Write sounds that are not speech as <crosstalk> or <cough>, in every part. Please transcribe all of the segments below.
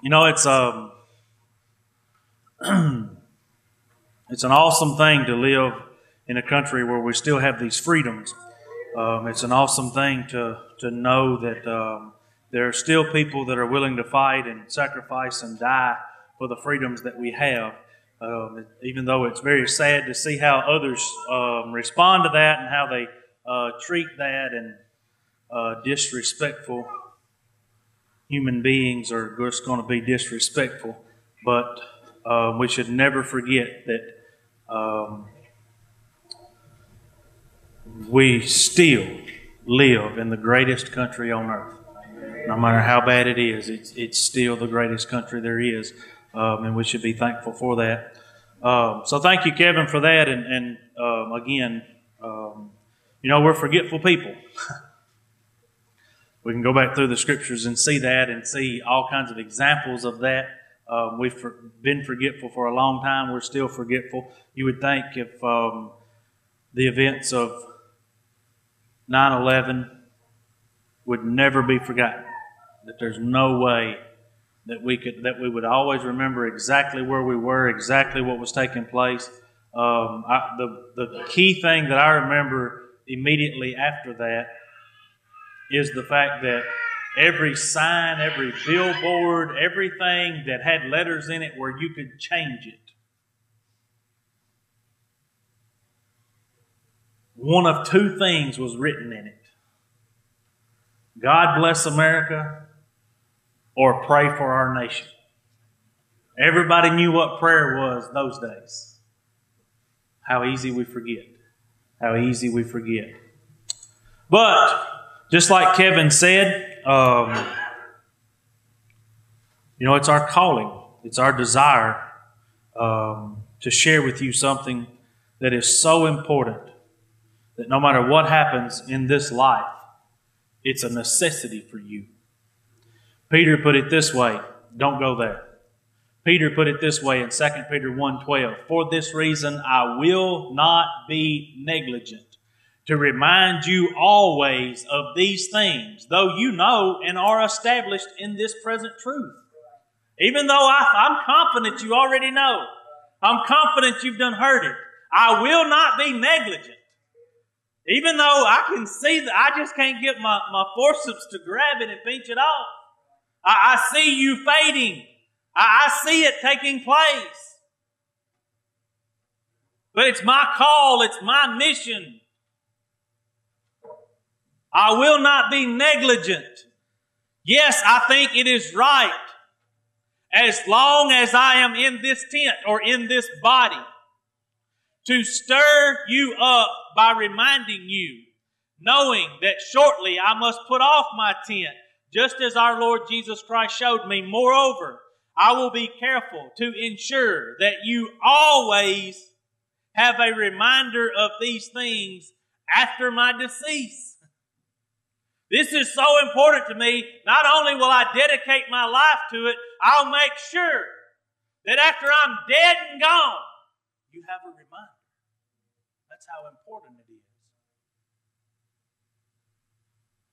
You know, it's um, <clears throat> it's an awesome thing to live in a country where we still have these freedoms. Um, it's an awesome thing to to know that um, there are still people that are willing to fight and sacrifice and die for the freedoms that we have. Um, even though it's very sad to see how others um, respond to that and how they uh, treat that and uh, disrespectful human beings are just going to be disrespectful. But uh, we should never forget that um, we still live in the greatest country on earth. No matter how bad it is, it's, it's still the greatest country there is. Um, and we should be thankful for that. Um, so thank you, Kevin, for that. And, and um, again, um, you know, we're forgetful people. <laughs> we can go back through the scriptures and see that and see all kinds of examples of that. Um, we've been forgetful for a long time. We're still forgetful. You would think if um, the events of 9 11 would never be forgotten, that there's no way that we could that we would always remember exactly where we were, exactly what was taking place. Um, I, the the key thing that I remember immediately after that is the fact that every sign, every billboard, everything that had letters in it where you could change it. One of two things was written in it God bless America or pray for our nation. Everybody knew what prayer was those days. How easy we forget. How easy we forget. But, just like Kevin said, um, you know, it's our calling, it's our desire um, to share with you something that is so important that no matter what happens in this life, it's a necessity for you. Peter put it this way don't go there. Peter put it this way in 2 Peter 1:12, "For this reason I will not be negligent to remind you always of these things, though you know and are established in this present truth." Even though I, I'm confident you already know, I'm confident you've done heard it. I will not be negligent. Even though I can see that I just can't get my, my forceps to grab it and pinch it off. I, I see you fading. I, I see it taking place. But it's my call, it's my mission. I will not be negligent. Yes, I think it is right. As long as I am in this tent or in this body, to stir you up by reminding you, knowing that shortly I must put off my tent just as our Lord Jesus Christ showed me. Moreover, I will be careful to ensure that you always have a reminder of these things after my decease. This is so important to me. Not only will I dedicate my life to it, I'll make sure that after I'm dead and gone, you have a reminder. That's how important it is.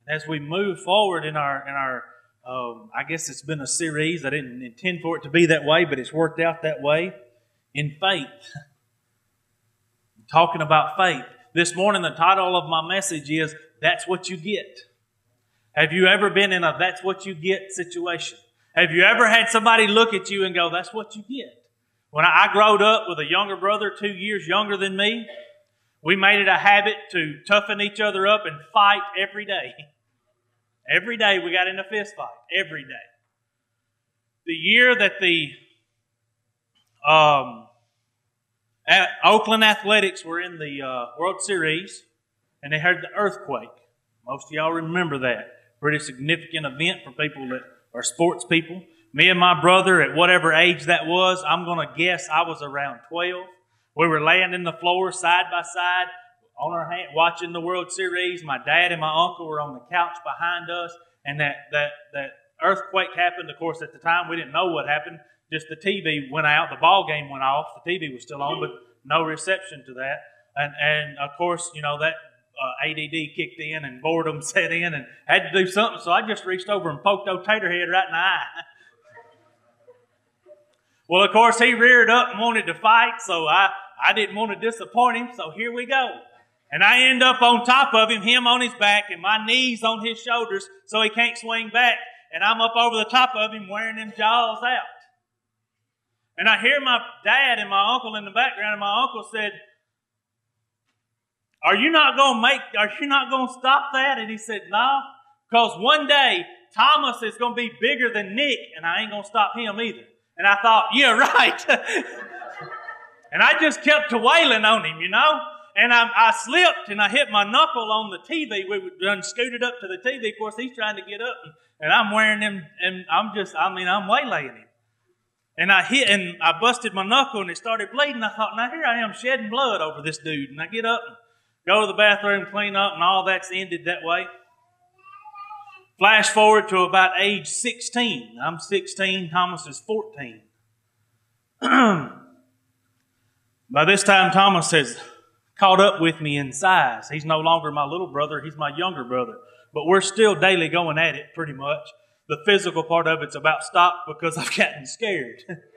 as we move forward in our in our um, I guess it's been a series. I didn't intend for it to be that way, but it's worked out that way. In faith, <laughs> talking about faith. This morning, the title of my message is "That's What You Get." Have you ever been in a "That's What You Get" situation? Have you ever had somebody look at you and go, "That's what you get"? When I, I growed up with a younger brother, two years younger than me, we made it a habit to toughen each other up and fight every day. Every day we got in a fist fight. Every day. The year that the um, at Oakland Athletics were in the uh, World Series and they had the earthquake. Most of y'all remember that. Pretty significant event for people that are sports people. Me and my brother, at whatever age that was, I'm going to guess I was around 12. We were laying in the floor side by side on our hand, watching the World Series. My dad and my uncle were on the couch behind us, and that that that earthquake happened. Of course, at the time we didn't know what happened. Just the TV went out, the ball game went off, the TV was still on, but no reception to that. And and of course, you know that uh, ADD kicked in and boredom <laughs> set in, and had to do something. So I just reached over and poked old Taterhead right in the eye. <laughs> Well, of course, he reared up and wanted to fight, so I, I didn't want to disappoint him, so here we go. And I end up on top of him, him on his back, and my knees on his shoulders so he can't swing back. And I'm up over the top of him wearing them jaws out. And I hear my dad and my uncle in the background, and my uncle said, Are you not going to make, are you not going to stop that? And he said, No, because one day Thomas is going to be bigger than Nick, and I ain't going to stop him either. And I thought, Yeah, <laughs> right. and I just kept wailing on him, you know? And I, I, slipped and I hit my knuckle on the TV. We done scooted up to the TV. Of course, he's trying to get up, and, and I'm wearing him, and I'm just, I mean, I'm waylaying him. And I hit and I busted my knuckle and it started bleeding. I thought, now here I am shedding blood over this dude. And I get up go to the bathroom, clean up, and all that's ended that way. Flash forward to about age 16. I'm 16, Thomas is 14. <clears throat> By this time, Thomas has caught up with me in size. He's no longer my little brother, he's my younger brother. But we're still daily going at it pretty much the physical part of it's about stopped because I've gotten scared. <laughs>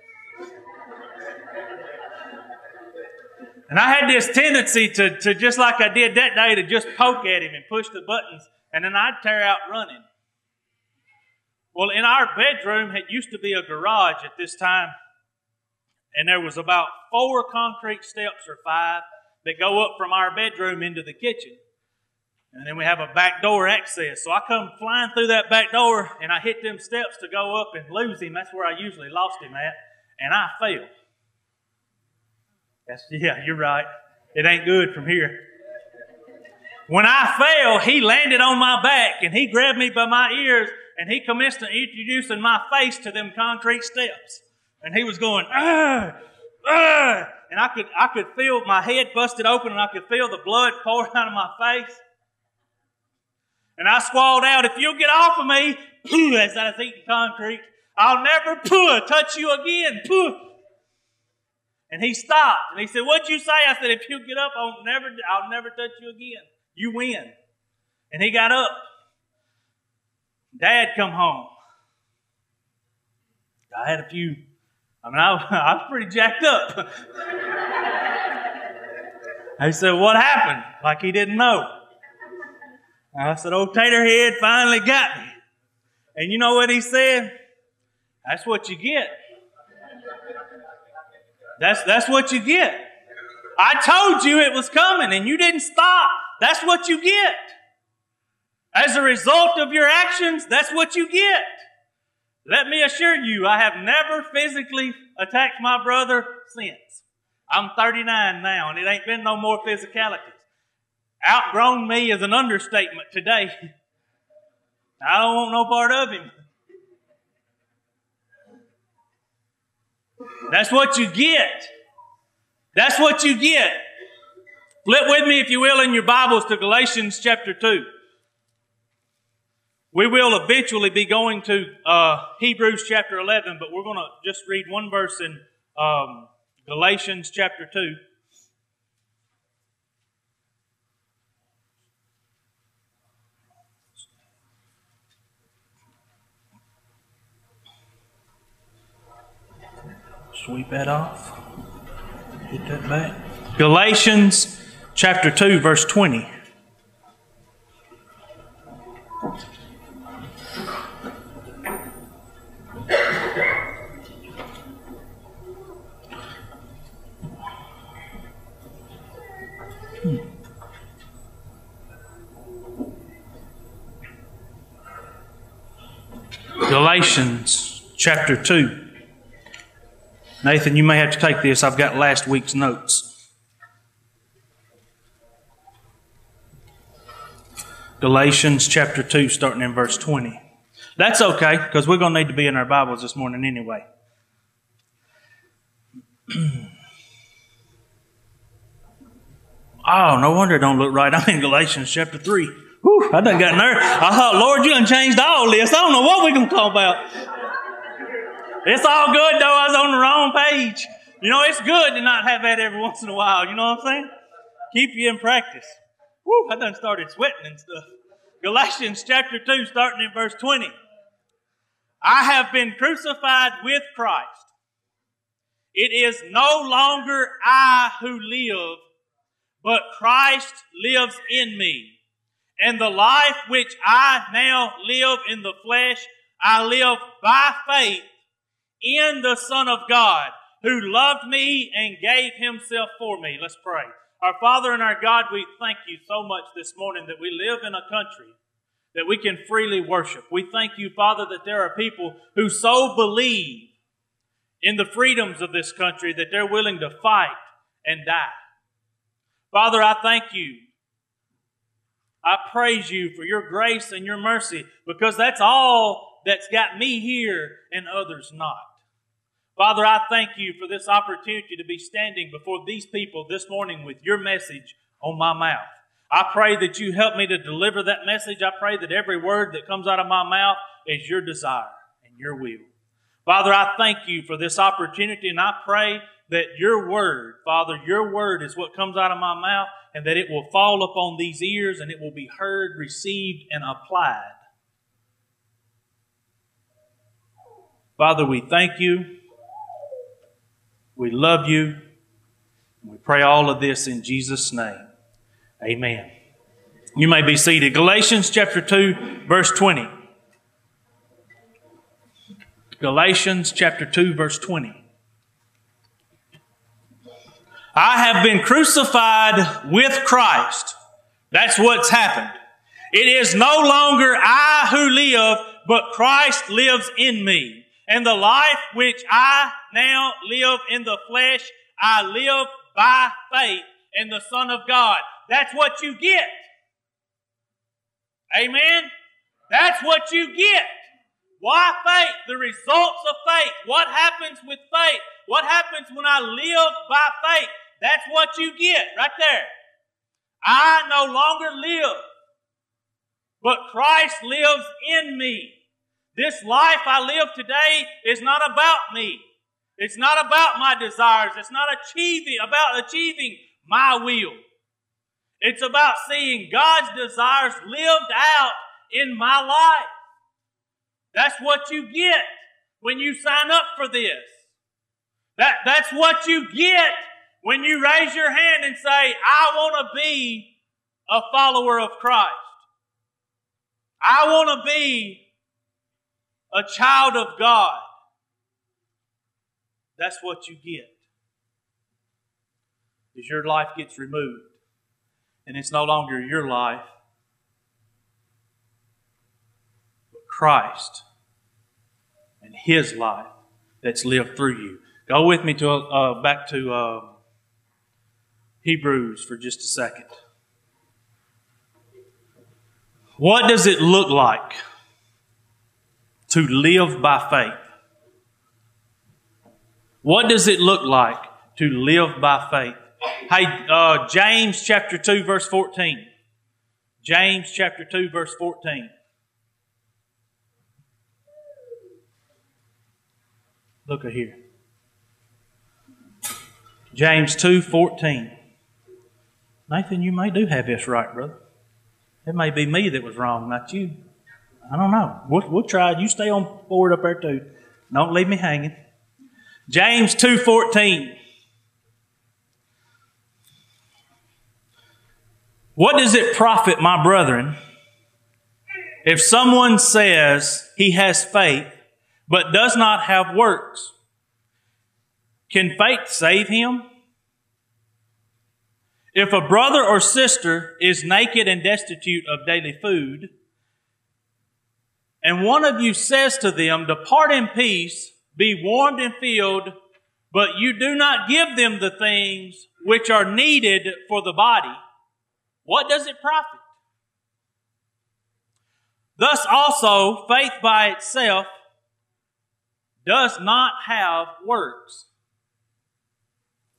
and I had this tendency to, to, just like I did that day, to just poke at him and push the buttons, and then I'd tear out running. Well, in our bedroom, it used to be a garage at this time, and there was about four concrete steps or five that go up from our bedroom into the kitchen. And then we have a back door access. So I come flying through that back door and I hit them steps to go up and lose him. That's where I usually lost him at. And I fell. That's, yeah, you're right. It ain't good from here. When I fell, he landed on my back and he grabbed me by my ears and he commenced introducing my face to them concrete steps. And he was going, ah, and I could, I could feel my head busted open and I could feel the blood pouring <laughs> out of my face. And I squalled out, if you'll get off of me, <clears throat> as I was eating concrete, I'll never pooh, touch you again. And he stopped and he said, What'd you say? I said, If you get up, I'll never, I'll never touch you again. You win. And he got up. Dad come home. I had a few, I mean, I, <laughs> I was pretty jacked up. <laughs> he said, What happened? Like he didn't know. I said, Old Taterhead finally got me. And you know what he said? That's what you get. That's, that's what you get. I told you it was coming and you didn't stop. That's what you get. As a result of your actions, that's what you get. Let me assure you, I have never physically attacked my brother since. I'm 39 now and it ain't been no more physicalities. Outgrown me is an understatement today. <laughs> I don't want no part of him. That's what you get. That's what you get. Flip with me, if you will, in your Bibles to Galatians chapter 2. We will eventually be going to uh, Hebrews chapter 11, but we're going to just read one verse in um, Galatians chapter 2. Sweep that off. Get that back. Galatians chapter 2, verse 20. Hmm. Galatians chapter 2. Nathan, you may have to take this. I've got last week's notes. Galatians chapter 2, starting in verse 20. That's okay, because we're going to need to be in our Bibles this morning anyway. <clears throat> oh, no wonder it don't look right. <laughs> I'm in Galatians chapter 3. Whew, I done got nervous. I thought, Lord, you done changed all this. I don't know what we're going to talk about. It's all good though. I was on the wrong page. You know, it's good to not have that every once in a while. You know what I'm saying? Keep you in practice. Woo, I done started sweating and stuff. Galatians chapter 2, starting in verse 20. I have been crucified with Christ. It is no longer I who live, but Christ lives in me. And the life which I now live in the flesh, I live by faith in the Son of God who loved me and gave himself for me. Let's pray. Our Father and our God, we thank you so much this morning that we live in a country that we can freely worship. We thank you, Father, that there are people who so believe in the freedoms of this country that they're willing to fight and die. Father, I thank you. I praise you for your grace and your mercy because that's all that's got me here and others not. Father, I thank you for this opportunity to be standing before these people this morning with your message on my mouth. I pray that you help me to deliver that message. I pray that every word that comes out of my mouth is your desire and your will. Father, I thank you for this opportunity and I pray that your word, Father, your word is what comes out of my mouth and that it will fall upon these ears and it will be heard, received, and applied. Father, we thank you. We love you. We pray all of this in Jesus' name. Amen. You may be seated. Galatians chapter 2, verse 20. Galatians chapter 2, verse 20. I have been crucified with Christ. That's what's happened. It is no longer I who live, but Christ lives in me. And the life which I now live in the flesh, I live by faith in the Son of God. That's what you get. Amen? That's what you get. Why faith? The results of faith. What happens with faith? What happens when I live by faith? That's what you get right there. I no longer live, but Christ lives in me. This life I live today is not about me. It's not about my desires. It's not achieving, about achieving my will. It's about seeing God's desires lived out in my life. That's what you get when you sign up for this. That, that's what you get when you raise your hand and say, I want to be a follower of Christ. I want to be a child of God, that's what you get. Is your life gets removed and it's no longer your life, but Christ and His life that's lived through you. Go with me to uh, back to uh, Hebrews for just a second. What does it look like to live by faith. What does it look like to live by faith? Hey, uh, James chapter 2, verse 14. James chapter 2, verse 14. Look at here. James 2, 14. Nathan, you may do have this right, brother. It may be me that was wrong, not you. I don't know. We'll, we'll try. You stay on board up there too. Don't leave me hanging. James 2.14. What does it profit, my brethren, if someone says he has faith but does not have works? Can faith save him? If a brother or sister is naked and destitute of daily food, and one of you says to them, Depart in peace, be warmed and filled, but you do not give them the things which are needed for the body, what does it profit? Thus also, faith by itself does not have works.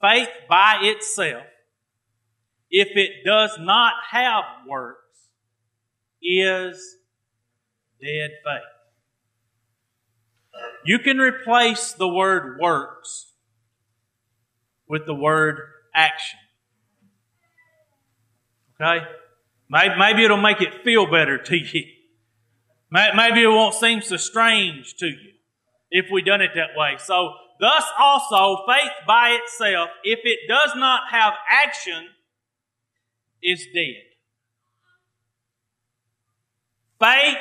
Faith by itself, if it does not have works, is dead faith. You can replace the word works with the word action. Okay? Maybe it'll make it feel better to you. Maybe it won't seem so strange to you if we done it that way. So Thus also, faith by itself, if it does not have action, is dead. Faith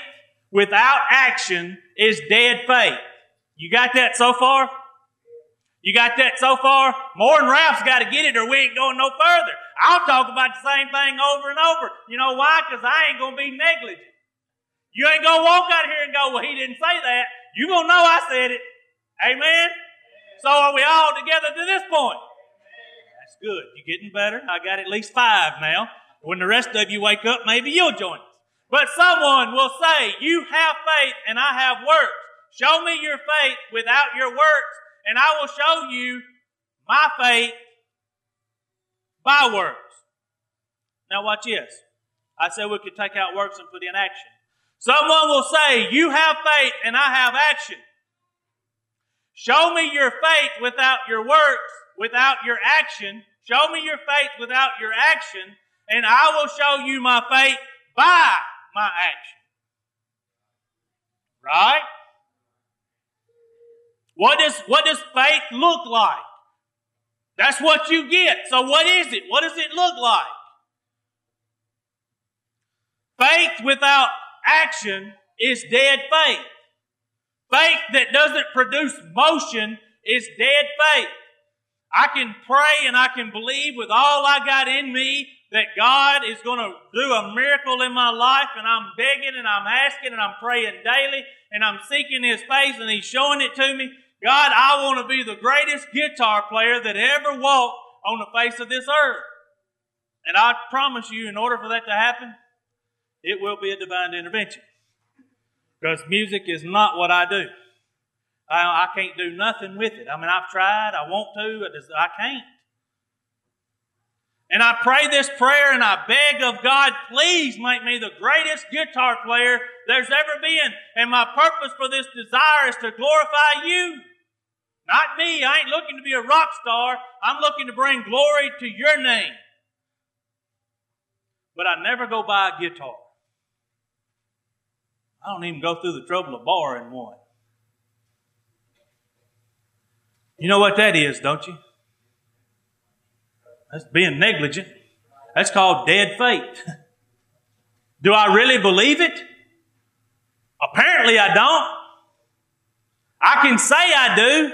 without action is dead faith. You got that so far? You got that so far? More than Ralph's got to get it or we ain't going no further. I'll talk about the same thing over and over. You know why? Because I ain't going to be negligent. You ain't going to walk out here and go, well, he didn't say that. You going to know I said it. Amen? So are we all together to this point? That's good. You're getting better. I got at least five now. When the rest of you wake up, maybe you'll join us. But someone will say, You have faith and I have works. Show me your faith without your works, and I will show you my faith by works. Now, watch this. I said we could take out works and put in action. Someone will say, You have faith and I have action. Show me your faith without your works, without your action. Show me your faith without your action, and I will show you my faith by my action. Right? What does, what does faith look like? That's what you get. So what is it? What does it look like? Faith without action is dead faith. Faith that doesn't produce motion is dead faith. I can pray and I can believe with all I got in me that God is going to do a miracle in my life and I'm begging and I'm asking and I'm praying daily and I'm seeking His face and He's showing it to me. God, I want to be the greatest guitar player that ever walked on the face of this earth. And I promise you, in order for that to happen, it will be a divine intervention. Because music is not what I do. I, I can't do nothing with it. I mean, I've tried, I want to, I, just, I can't. And I pray this prayer and I beg of God, please make me the greatest guitar player there's ever been. And my purpose for this desire is to glorify you. Not me. I ain't looking to be a rock star. I'm looking to bring glory to your name. But I never go buy a guitar. I don't even go through the trouble of borrowing one. You know what that is, don't you? That's being negligent. That's called dead faith. <laughs> do I really believe it? Apparently I don't. I can say I do,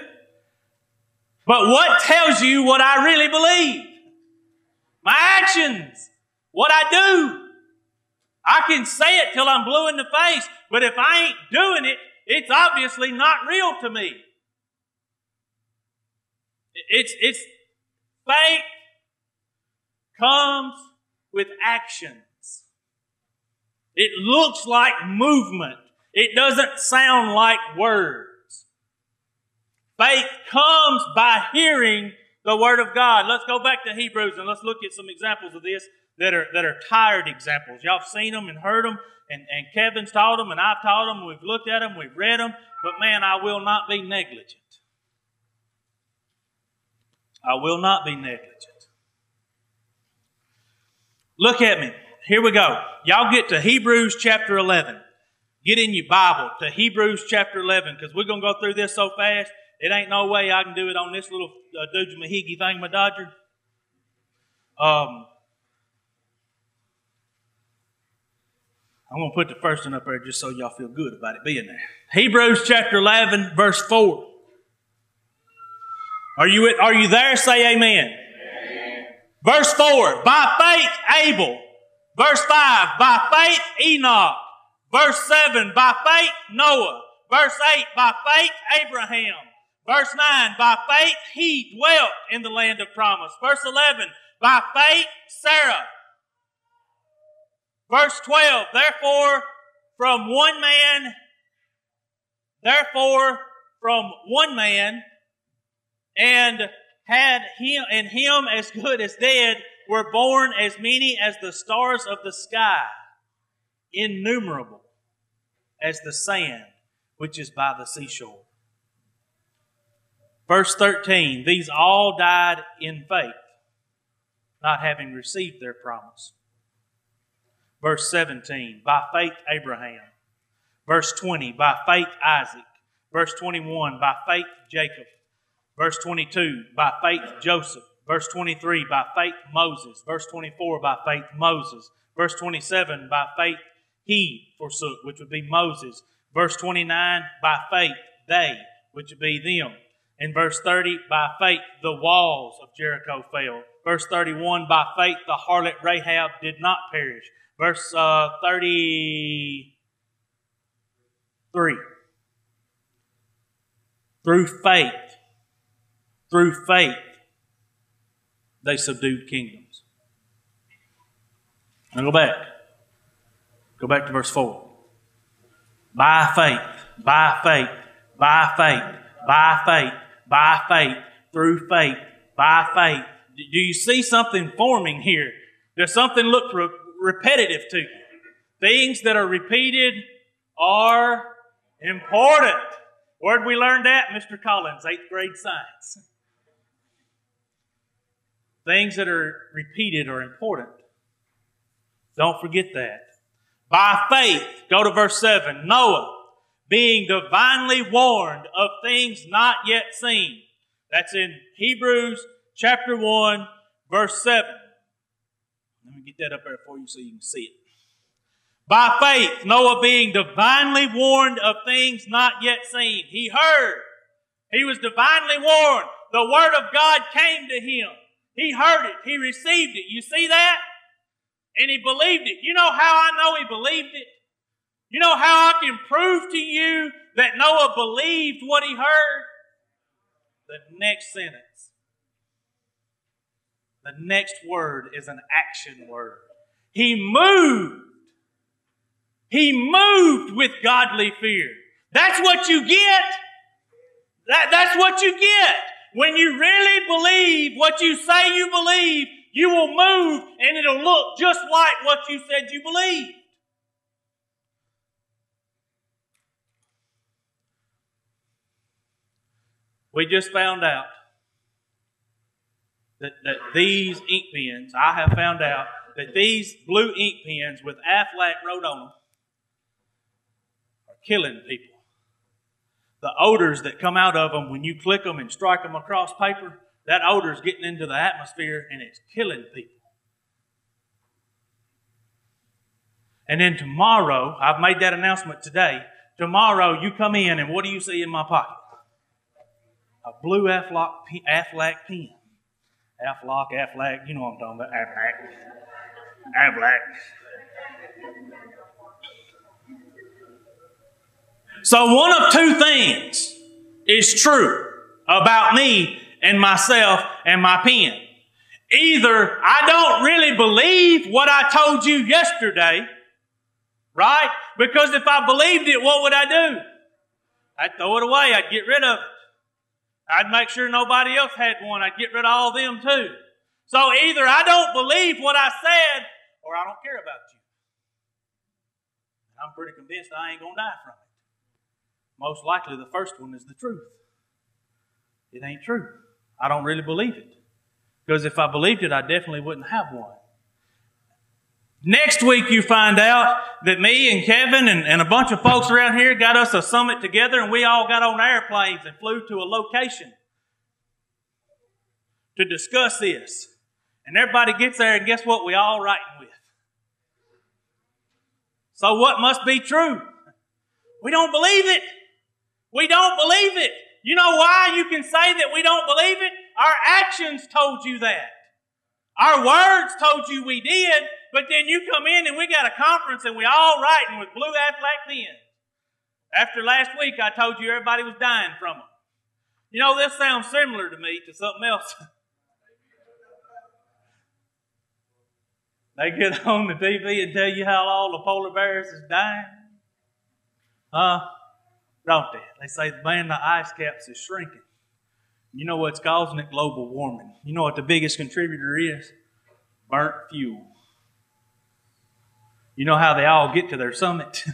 but what tells you what I really believe? My actions. What I do. I can say it till I'm blue in the face, but if I ain't doing it, it's obviously not real to me. It's, it's faith comes with actions. It looks like movement. It doesn't sound like words. Faith comes by hearing the Word of God. Let's go back to Hebrews and let's look at some examples of this that are, that are tired examples. Y'all have seen them and heard them, and, and Kevin's taught them, and I've taught them, we've looked at them, we've read them, but man, I will not be negligent. I will not be negligent. Look at me. Here we go. Y'all get to Hebrews chapter 11. Get in your Bible to Hebrews chapter 11 because we're going to go through this so fast. It ain't no way I can do it on this little uh, Mahigi thing, my Dodger. Um, I'm going to put the first one up there just so y'all feel good about it being there. Hebrews chapter 11, verse 4. Are you, are you there? Say amen. amen. Verse 4. By faith, Abel. Verse 5. By faith, Enoch. Verse 7. By faith, Noah. Verse 8. By faith, Abraham. Verse 9. By faith, he dwelt in the land of promise. Verse 11. By faith, Sarah. Verse 12, therefore, from one man, therefore, from one man, and had him, and him as good as dead, were born as many as the stars of the sky, innumerable as the sand which is by the seashore. Verse 13, these all died in faith, not having received their promise Verse 17, by faith Abraham. Verse 20, by faith Isaac. Verse 21, by faith Jacob. Verse 22, by faith Joseph. Verse 23, by faith Moses. Verse 24, by faith Moses. Verse 27, by faith he forsook, which would be Moses. Verse 29, by faith they, which would be them. In verse 30, by faith the walls of Jericho fell. Verse 31, by faith the harlot Rahab did not perish. Verse uh, 33, through faith, through faith, they subdued kingdoms. Now go back. Go back to verse 4. By faith, by faith, by faith, by faith, by faith, through faith, by faith. Do you see something forming here? Does something look re- repetitive to you? Things that are repeated are important. Where'd we learn that? Mr. Collins, eighth grade science. Things that are repeated are important. Don't forget that. By faith, go to verse 7. Noah, being divinely warned of things not yet seen. That's in Hebrews chapter 1, verse 7. Let me get that up there for you so you can see it. By faith, Noah being divinely warned of things not yet seen. He heard. He was divinely warned. The word of God came to him. He heard it. He received it. You see that? And he believed it. You know how I know he believed it? You know how I can prove to you that Noah believed what he heard? The next sentence. The next word is an action word. He moved. He moved with godly fear. That's what you get. That, that's what you get. When you really believe what you say you believe, you will move and it'll look just like what you said you believed. We just found out that, that these ink pens, I have found out that these blue ink pens with Aflac wrote on them are killing people the odors that come out of them when you click them and strike them across paper, that odor is getting into the atmosphere and it's killing people. And then tomorrow, I've made that announcement today. Tomorrow, you come in and what do you see in my pocket? A blue Aflac, Aflac pen. Aflac, Aflac, you know what I'm talking about. Aflac. Aflac. So one of two things is true about me and myself and my pen. Either I don't really believe what I told you yesterday, right? Because if I believed it, what would I do? I'd throw it away. I'd get rid of it. I'd make sure nobody else had one. I'd get rid of all them too. So either I don't believe what I said or I don't care about you. I'm pretty convinced I ain't going to die from it most likely the first one is the truth. It ain't true. I don't really believe it. Because if I believed it, I definitely wouldn't have one. Next week, you find out that me and Kevin and, and a bunch of folks around here got us a summit together, and we all got on airplanes and flew to a location to discuss this. And everybody gets there, and guess what? We all writing with. So what must be true? We don't believe it. We don't believe it. You know why you can say that we don't believe it? Our actions told you that. Our words told you we did, but then you come in and we got a conference and we all writing with blue Aflac pens. After last week, I told you everybody was dying from them. You know, this sounds similar to me to something else. <laughs> they get on the TV and tell you how all the polar bears is dying. Huh? don't they? They say, the ice caps is shrinking. You know what's causing it? Global warming. You know what the biggest contributor is? Burnt fuel. You know how they all get to their summit?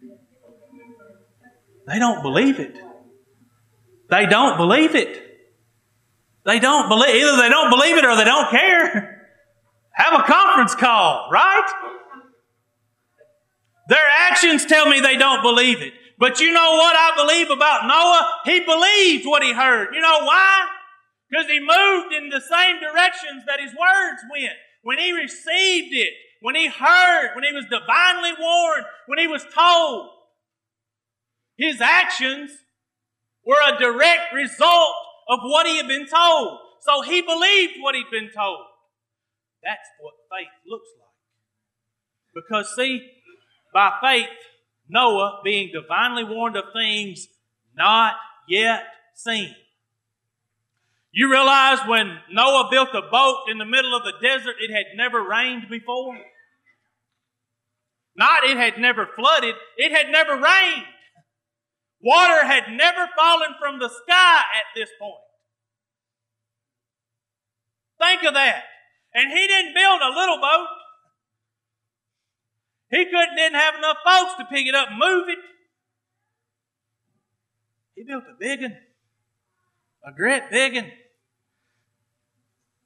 <laughs> they don't believe it. They don't believe it. They don't believe either they don't believe it or they don't care. <laughs> Have a conference call, right? Their actions tell me they don't believe it. But you know what I believe about Noah? He believed what he heard. You know why? Because he moved in the same directions that his words went. When he received it, when he heard, when he was divinely warned, when he was told, his actions were a direct result of what he had been told. So he believed what he'd been told. That's what faith looks like. Because, see, by faith, Noah, being divinely warned of things not yet seen. You realize when Noah built a boat in the middle of the desert, it had never rained before? Not it had never flooded, it had never rained. Water had never fallen from the sky at this point. Think of that. And he didn't build a little boat. He couldn't didn't have enough folks to pick it up and move it. He built a big one. A great big one.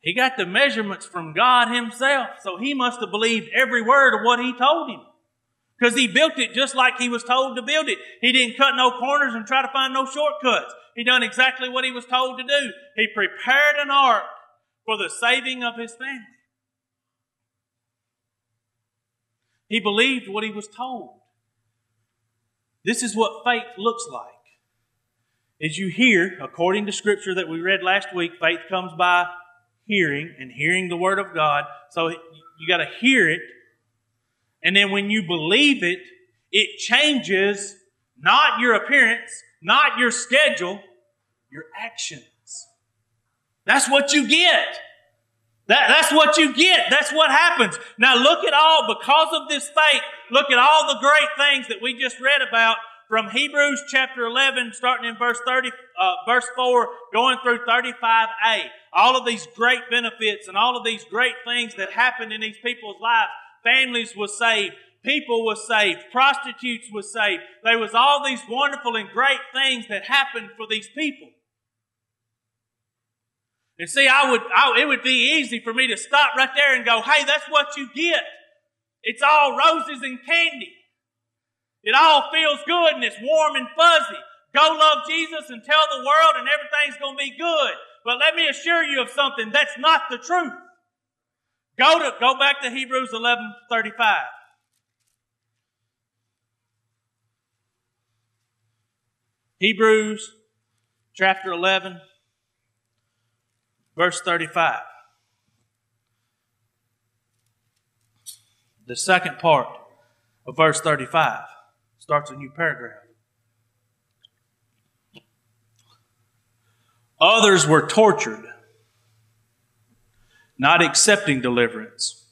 He got the measurements from God Himself, so he must have believed every word of what He told him. Because he built it just like he was told to build it. He didn't cut no corners and try to find no shortcuts. He done exactly what he was told to do. He prepared an ark for the saving of his family. He believed what he was told. This is what faith looks like. As you hear, according to scripture that we read last week, faith comes by hearing and hearing the word of God. So you got to hear it. And then when you believe it, it changes not your appearance, not your schedule, your actions. That's what you get. That, that's what you get. That's what happens. Now look at all, because of this faith, look at all the great things that we just read about from Hebrews chapter 11, starting in verse 30, uh, verse 4, going through 35a. All of these great benefits and all of these great things that happened in these people's lives. Families were saved. People were saved. Prostitutes were saved. There was all these wonderful and great things that happened for these people. And see, I would, I, it would be easy for me to stop right there and go, hey, that's what you get. It's all roses and candy. It all feels good and it's warm and fuzzy. Go love Jesus and tell the world and everything's going to be good. But let me assure you of something. That's not the truth. Go to, go back to Hebrews 11, 35. Hebrews chapter 11, verse 35. The second part of verse 35 starts a new paragraph. Others were tortured, not accepting deliverance,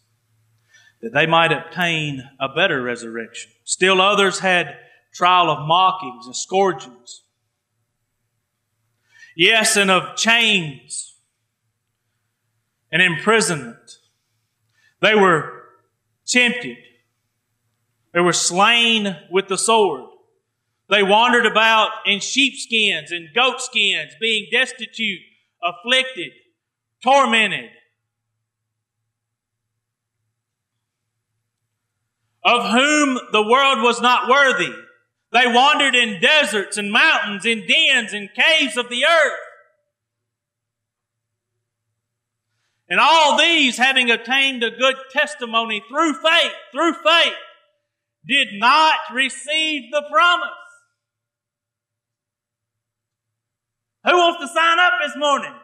that they might obtain a better resurrection. Still others had trial of mockings and scourgings. Yes, and of chains and imprisonment. They were tempted. They were slain with the sword. They wandered about in sheepskins and goatskins, being destitute, afflicted, tormented. Of whom the world was not worthy. They wandered in deserts and mountains, in dens and caves of the earth. And all these, having obtained a good testimony through faith, through faith, did not receive the promise. Who wants to sign up this morning?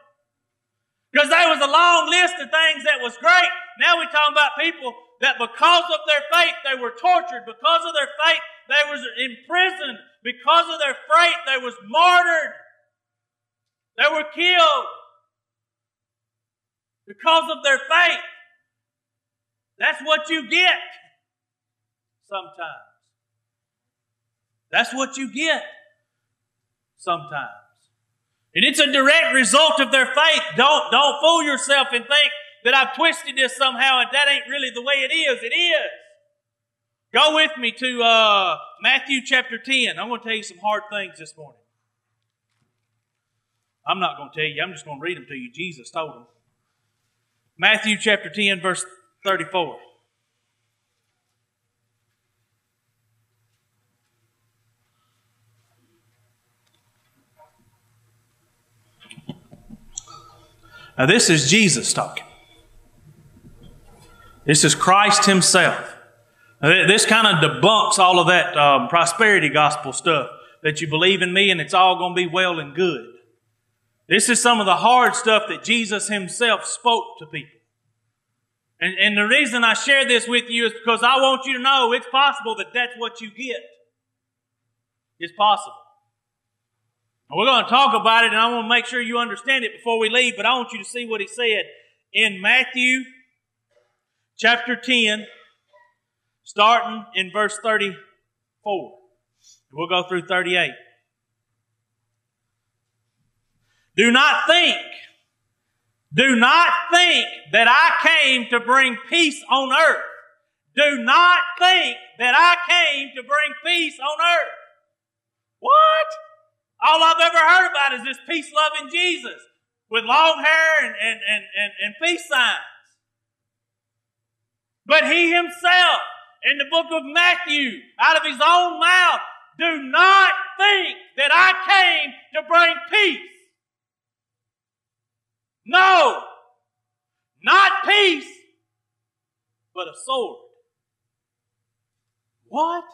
Because there was a long list of things that was great. Now we're talking about people that because of their faith they were tortured. Because of their faith they was imprisoned. Because of their faith they was martyred. They were killed because of their faith. That's what you get sometimes. That's what you get sometimes. And it's a direct result of their faith. Don't, don't fool yourself and think that I've twisted this somehow and that ain't really the way it is. It is. Go with me to uh, Matthew chapter 10. I'm going to tell you some hard things this morning. I'm not going to tell you, I'm just going to read them to you. Jesus told them. Matthew chapter 10, verse 34. Now, this is Jesus talking. This is Christ Himself. This kind of debunks all of that um, prosperity gospel stuff that you believe in me and it's all going to be well and good. This is some of the hard stuff that Jesus Himself spoke to people. And, and the reason I share this with you is because I want you to know it's possible that that's what you get. It's possible. We're going to talk about it, and I want to make sure you understand it before we leave, but I want you to see what He said in Matthew chapter 10, starting in verse 34. We'll go through 38. Do not think, do not think that I came to bring peace on earth. Do not think that I came to bring peace on earth. What? All I've ever heard about is this peace loving Jesus with long hair and, and, and, and, and peace signs. But he himself, in the book of Matthew, out of his own mouth, do not think that I came to bring peace. No, not peace, but a sword. What?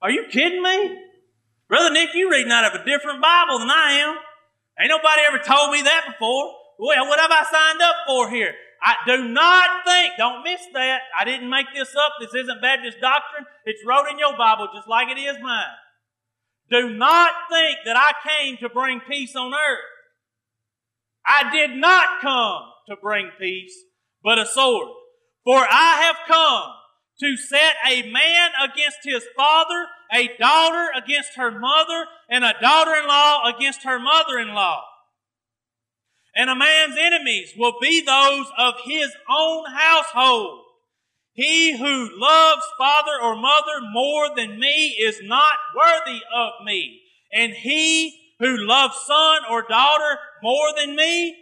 Are you kidding me? Brother Nick, you reading out of a different Bible than I am. Ain't nobody ever told me that before. Well, what have I signed up for here? I do not think, don't miss that. I didn't make this up. This isn't Baptist doctrine. It's wrote in your Bible just like it is mine. Do not think that I came to bring peace on earth. I did not come to bring peace, but a sword. For I have come to set a man against his father, a daughter against her mother, and a daughter-in-law against her mother-in-law. And a man's enemies will be those of his own household. He who loves father or mother more than me is not worthy of me. And he who loves son or daughter more than me,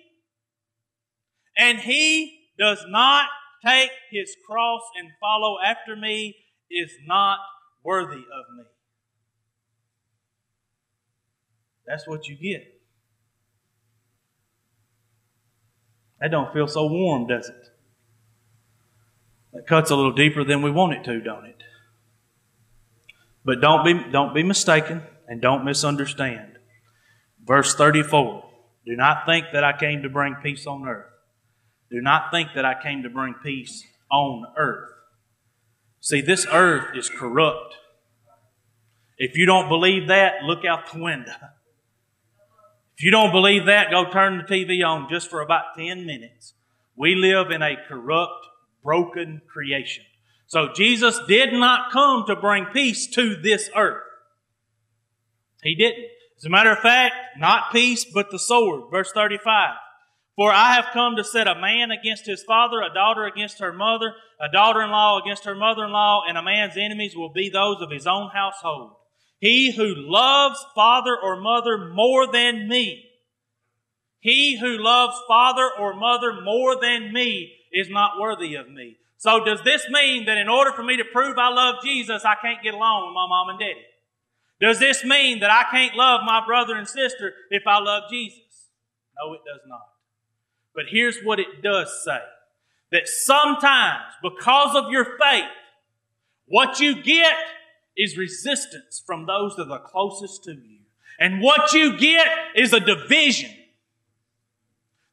and he does not take his cross and follow after me is not worthy of me. That's what you get. That don't feel so warm, does it? That cuts a little deeper than we want it to, don't it? But don't be, don't be mistaken and don't misunderstand. Verse 34 Do not think that I came to bring peace on earth. Do not think that I came to bring peace on earth. See, this earth is corrupt. If you don't believe that, look out the window. If you don't believe that, go turn the TV on just for about 10 minutes. We live in a corrupt, broken creation. So Jesus did not come to bring peace to this earth. He didn't. As a matter of fact, not peace, but the sword. Verse 35. For I have come to set a man against his father, a daughter against her mother, a daughter in law against her mother in law, and a man's enemies will be those of his own household. He who loves father or mother more than me, he who loves father or mother more than me is not worthy of me. So does this mean that in order for me to prove I love Jesus, I can't get along with my mom and daddy? Does this mean that I can't love my brother and sister if I love Jesus? No, it does not. But here's what it does say that sometimes, because of your faith, what you get is resistance from those that are closest to you. And what you get is a division.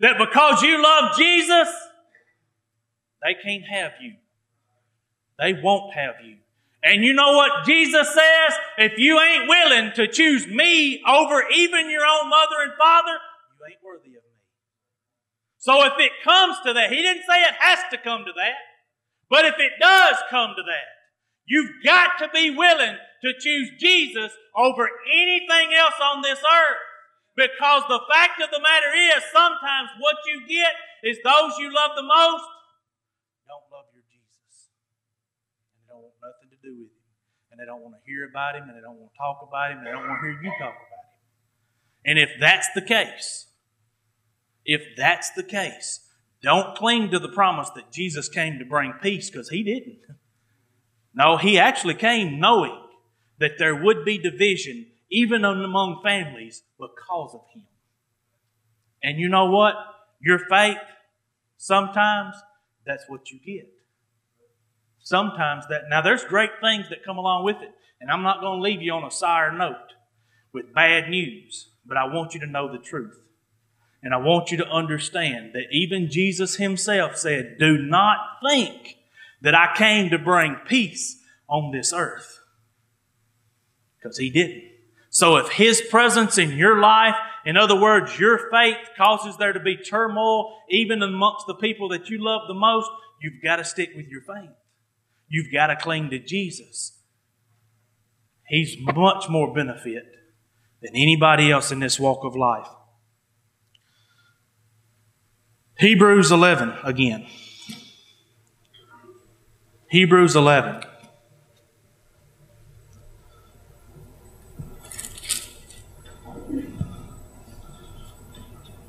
That because you love Jesus, they can't have you. They won't have you. And you know what Jesus says? If you ain't willing to choose me over even your own mother and father, you ain't worthy of. So if it comes to that, he didn't say it has to come to that, but if it does come to that, you've got to be willing to choose Jesus over anything else on this earth. Because the fact of the matter is, sometimes what you get is those you love the most don't love your Jesus. And they don't want nothing to do with him. And they don't want to hear about him, and they don't want to talk about him, and they don't want to hear you talk about him. And if that's the case, if that's the case, don't cling to the promise that Jesus came to bring peace because he didn't. No, he actually came knowing that there would be division even among families because of him. And you know what? your faith, sometimes that's what you get. Sometimes that, now there's great things that come along with it, and I'm not going to leave you on a sour note with bad news, but I want you to know the truth. And I want you to understand that even Jesus himself said, Do not think that I came to bring peace on this earth. Because he didn't. So if his presence in your life, in other words, your faith causes there to be turmoil, even amongst the people that you love the most, you've got to stick with your faith. You've got to cling to Jesus. He's much more benefit than anybody else in this walk of life. Hebrews 11 again. Hebrews 11.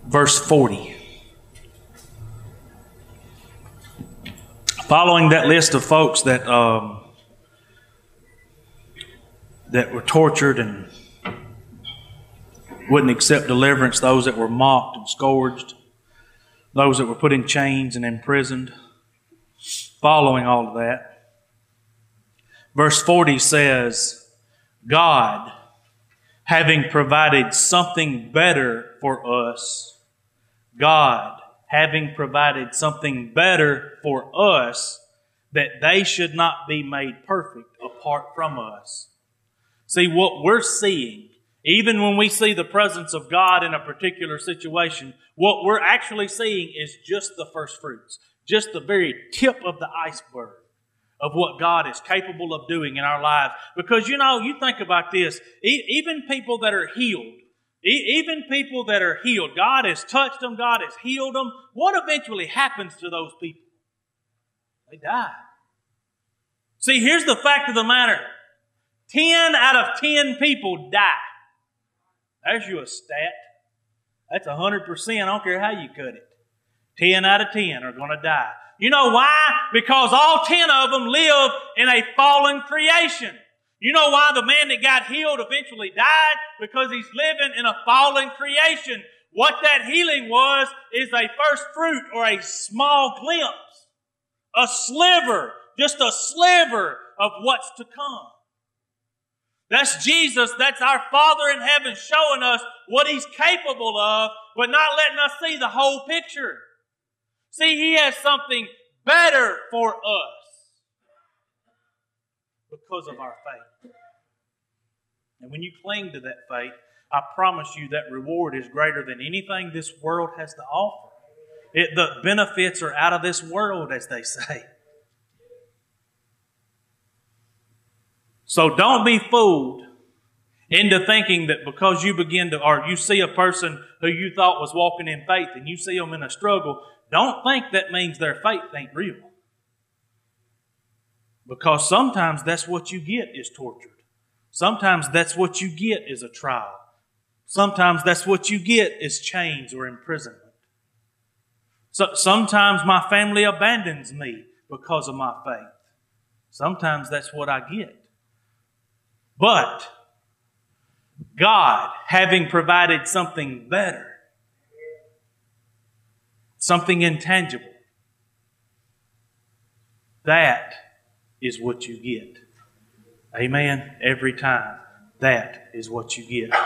Verse 40. Following that list of folks that um, that were tortured and wouldn't accept deliverance, those that were mocked and scourged, those that were put in chains and imprisoned. Following all of that, verse 40 says, God, having provided something better for us, God, having provided something better for us, that they should not be made perfect apart from us. See, what we're seeing even when we see the presence of God in a particular situation, what we're actually seeing is just the first fruits, just the very tip of the iceberg of what God is capable of doing in our lives. Because, you know, you think about this, even people that are healed, even people that are healed, God has touched them, God has healed them. What eventually happens to those people? They die. See, here's the fact of the matter 10 out of 10 people die. There's you a stat. That's 100%. I don't care how you cut it. 10 out of 10 are going to die. You know why? Because all 10 of them live in a fallen creation. You know why the man that got healed eventually died? Because he's living in a fallen creation. What that healing was is a first fruit or a small glimpse, a sliver, just a sliver of what's to come. That's Jesus. That's our Father in heaven showing us what He's capable of, but not letting us see the whole picture. See, He has something better for us because of our faith. And when you cling to that faith, I promise you that reward is greater than anything this world has to offer. It, the benefits are out of this world, as they say. So don't be fooled into thinking that because you begin to, or you see a person who you thought was walking in faith and you see them in a struggle, don't think that means their faith ain't real. Because sometimes that's what you get is tortured. Sometimes that's what you get is a trial. Sometimes that's what you get is chains or imprisonment. So sometimes my family abandons me because of my faith. Sometimes that's what I get. But God, having provided something better, something intangible, that is what you get. Amen. Every time. That is what you get.